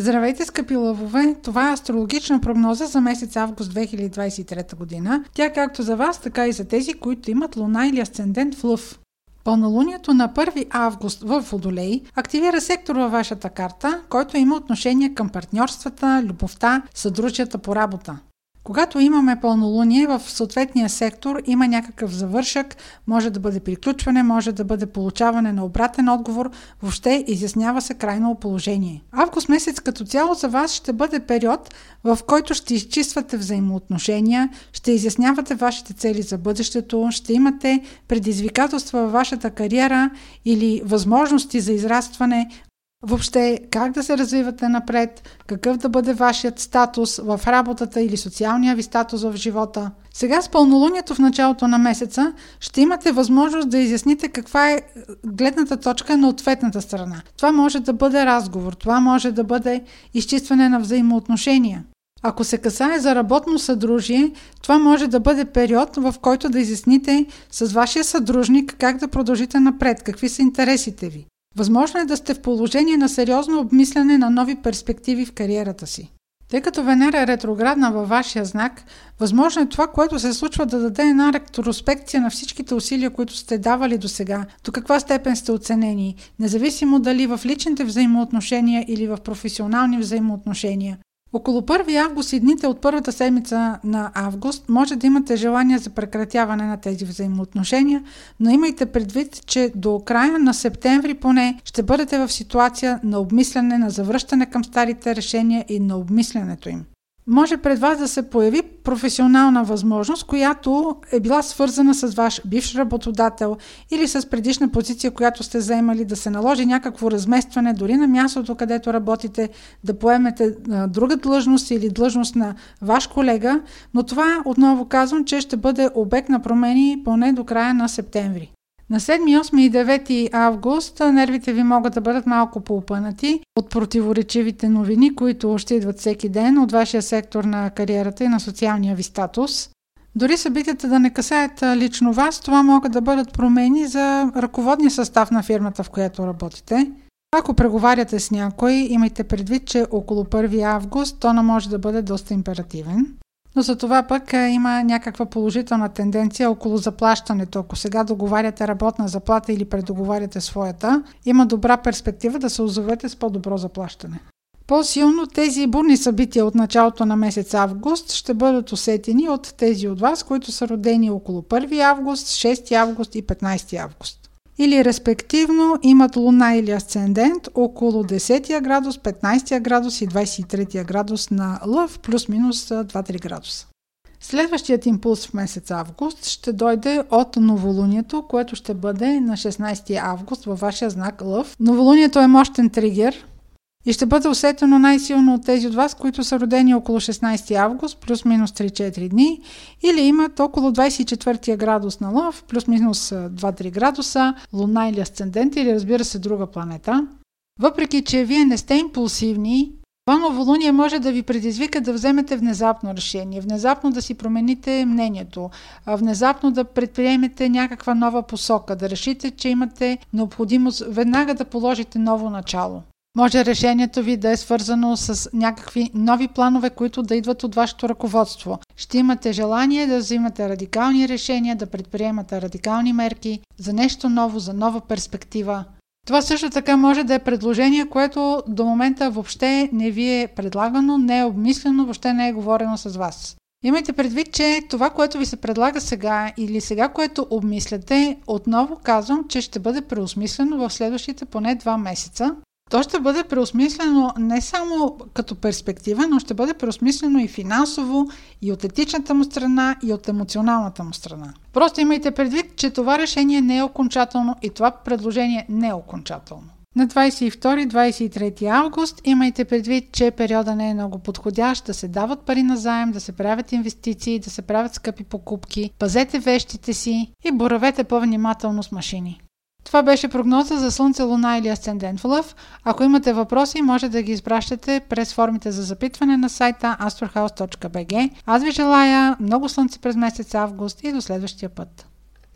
Здравейте, скъпи лъвове! Това е астрологична прогноза за месец август 2023 година. Тя както за вас, така и за тези, които имат луна или асцендент в лъв. Пълнолунието на 1 август в Водолей активира сектор във вашата карта, който има отношение към партньорствата, любовта, съдружията по работа. Когато имаме пълнолуние в съответния сектор, има някакъв завършък, може да бъде приключване, може да бъде получаване на обратен отговор, въобще изяснява се крайно положение. Август месец като цяло за вас ще бъде период, в който ще изчиствате взаимоотношения, ще изяснявате вашите цели за бъдещето, ще имате предизвикателства във вашата кариера или възможности за израстване, Въобще, как да се развивате напред, какъв да бъде вашият статус в работата или социалния ви статус в живота. Сега с пълнолунието в началото на месеца ще имате възможност да изясните каква е гледната точка на ответната страна. Това може да бъде разговор, това може да бъде изчистване на взаимоотношения. Ако се касае за работно съдружие, това може да бъде период, в който да изясните с вашия съдружник как да продължите напред, какви са интересите ви. Възможно е да сте в положение на сериозно обмисляне на нови перспективи в кариерата си. Тъй като Венера е ретроградна във вашия знак, възможно е това, което се случва да даде една ретроспекция на всичките усилия, които сте давали до сега, до каква степен сте оценени, независимо дали в личните взаимоотношения или в професионални взаимоотношения. Около 1 август и дните от първата седмица на август може да имате желание за прекратяване на тези взаимоотношения, но имайте предвид, че до края на септември поне ще бъдете в ситуация на обмисляне, на завръщане към старите решения и на обмислянето им може пред вас да се появи професионална възможност, която е била свързана с ваш бивш работодател или с предишна позиция, която сте заемали, да се наложи някакво разместване дори на мястото, където работите, да поемете друга длъжност или длъжност на ваш колега, но това отново казвам, че ще бъде обект на промени поне до края на септември. На 7, 8 и 9 август нервите ви могат да бъдат малко поупънати от противоречивите новини, които ще идват всеки ден от вашия сектор на кариерата и на социалния ви статус. Дори събитията да не касаят лично вас, това могат да бъдат промени за ръководния състав на фирмата, в която работите. Ако преговаряте с някой, имайте предвид, че около 1 август тона може да бъде доста императивен но за това пък е, има някаква положителна тенденция около заплащането. Ако сега договаряте работна заплата или предоговаряте своята, има добра перспектива да се озовете с по-добро заплащане. По-силно тези бурни събития от началото на месец август ще бъдат усетени от тези от вас, които са родени около 1 август, 6 август и 15 август или респективно имат луна или асцендент около 10 градус, 15 градус и 23 градус на лъв, плюс-минус 2-3 градуса. Следващият импулс в месец август ще дойде от новолунието, което ще бъде на 16 август във вашия знак Лъв. Новолунието е мощен тригер, и ще бъде усетено най-силно от тези от вас, които са родени около 16 август, плюс-минус 3-4 дни, или имат около 24 градус на лъв, плюс-минус 2-3 градуса, луна или асцендент, или разбира се друга планета. Въпреки, че вие не сте импулсивни, това новолуние може да ви предизвика да вземете внезапно решение, внезапно да си промените мнението, внезапно да предприемете някаква нова посока, да решите, че имате необходимост веднага да положите ново начало. Може решението ви да е свързано с някакви нови планове, които да идват от вашето ръководство. Ще имате желание да взимате радикални решения, да предприемате радикални мерки за нещо ново, за нова перспектива. Това също така може да е предложение, което до момента въобще не ви е предлагано, не е обмислено, въобще не е говорено с вас. Имайте предвид, че това, което ви се предлага сега или сега, което обмисляте, отново казвам, че ще бъде преосмислено в следващите поне два месеца. То ще бъде преосмислено не само като перспектива, но ще бъде преосмислено и финансово, и от етичната му страна, и от емоционалната му страна. Просто имайте предвид, че това решение не е окончателно и това предложение не е окончателно. На 22-23 август имайте предвид, че периода не е много подходящ да се дават пари на заем, да се правят инвестиции, да се правят скъпи покупки, пазете вещите си и боравете по-внимателно с машини. Това беше прогноза за Слънце, Луна или Асцендент в Лъв. Ако имате въпроси, може да ги изпращате през формите за запитване на сайта astrohouse.bg. Аз ви желая много слънце през месец август и до следващия път.